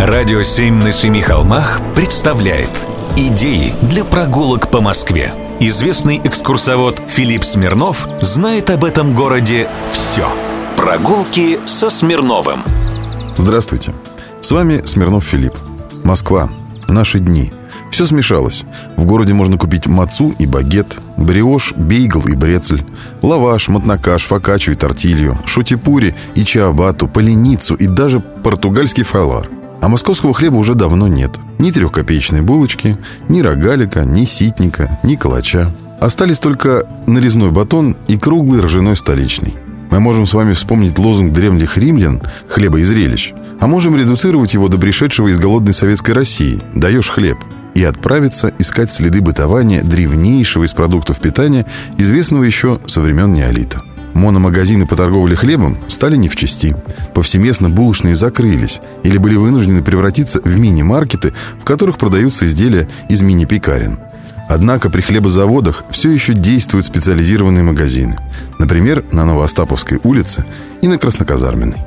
Радио «Семь на семи холмах» представляет Идеи для прогулок по Москве. Известный экскурсовод Филипп Смирнов знает об этом городе все. Прогулки со Смирновым. Здравствуйте. С вами Смирнов Филипп. Москва. Наши дни. Все смешалось. В городе можно купить мацу и багет, бриош, бейгл и брецель, лаваш, мотнакаш, фокаччу и тортилью, шутипури и чаабату, поленицу и даже португальский фалар – а московского хлеба уже давно нет. Ни трехкопеечной булочки, ни рогалика, ни ситника, ни калача. Остались только нарезной батон и круглый ржаной столичный. Мы можем с вами вспомнить лозунг древних римлян «хлеба и зрелищ», а можем редуцировать его до пришедшего из голодной советской России «даешь хлеб» и отправиться искать следы бытования древнейшего из продуктов питания, известного еще со времен неолита. Мономагазины по торговле хлебом стали не в чести. Повсеместно булочные закрылись или были вынуждены превратиться в мини-маркеты, в которых продаются изделия из мини-пекарен. Однако при хлебозаводах все еще действуют специализированные магазины. Например, на Новоостаповской улице и на Красноказарменной.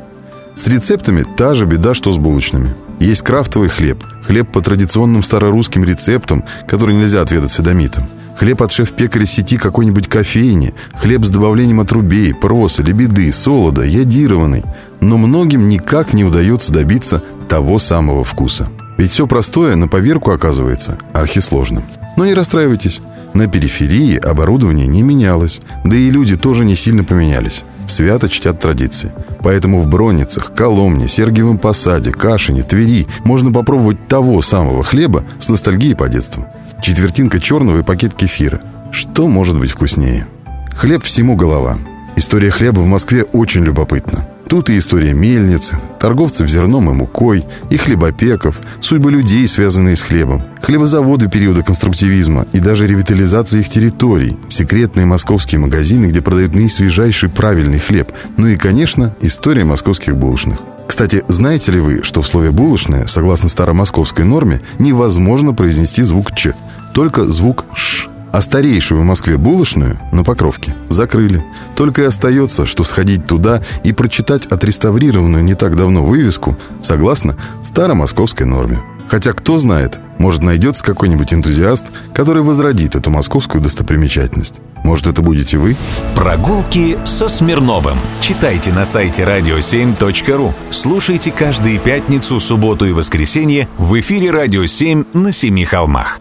С рецептами та же беда, что с булочными. Есть крафтовый хлеб, хлеб по традиционным старорусским рецептам, который нельзя отведать садомитам – Хлеб от шеф-пекаря сети какой-нибудь кофейни, хлеб с добавлением отрубей, проса, лебеды, солода, ядированный. Но многим никак не удается добиться того самого вкуса. Ведь все простое на поверку оказывается архисложным. Но не расстраивайтесь. На периферии оборудование не менялось, да и люди тоже не сильно поменялись. Свято чтят традиции. Поэтому в Бронницах, Коломне, Сергиевом Посаде, Кашине, Твери можно попробовать того самого хлеба с ностальгией по детству. Четвертинка черного и пакет кефира. Что может быть вкуснее? Хлеб всему голова. История хлеба в Москве очень любопытна. Тут и история мельницы, торговцев зерном и мукой, и хлебопеков, судьбы людей, связанные с хлебом, хлебозаводы периода конструктивизма и даже ревитализация их территорий, секретные московские магазины, где продают наисвежайший правильный хлеб, ну и, конечно, история московских булочных. Кстати, знаете ли вы, что в слове «булочная», согласно старомосковской норме, невозможно произнести звук «ч», только звук «ш». А старейшую в Москве булочную на Покровке закрыли. Только и остается, что сходить туда и прочитать отреставрированную не так давно вывеску согласно старомосковской норме. Хотя, кто знает, может, найдется какой-нибудь энтузиаст, который возродит эту московскую достопримечательность. Может, это будете вы? Прогулки со Смирновым. Читайте на сайте radio7.ru. Слушайте каждые пятницу, субботу и воскресенье в эфире «Радио 7» на Семи холмах.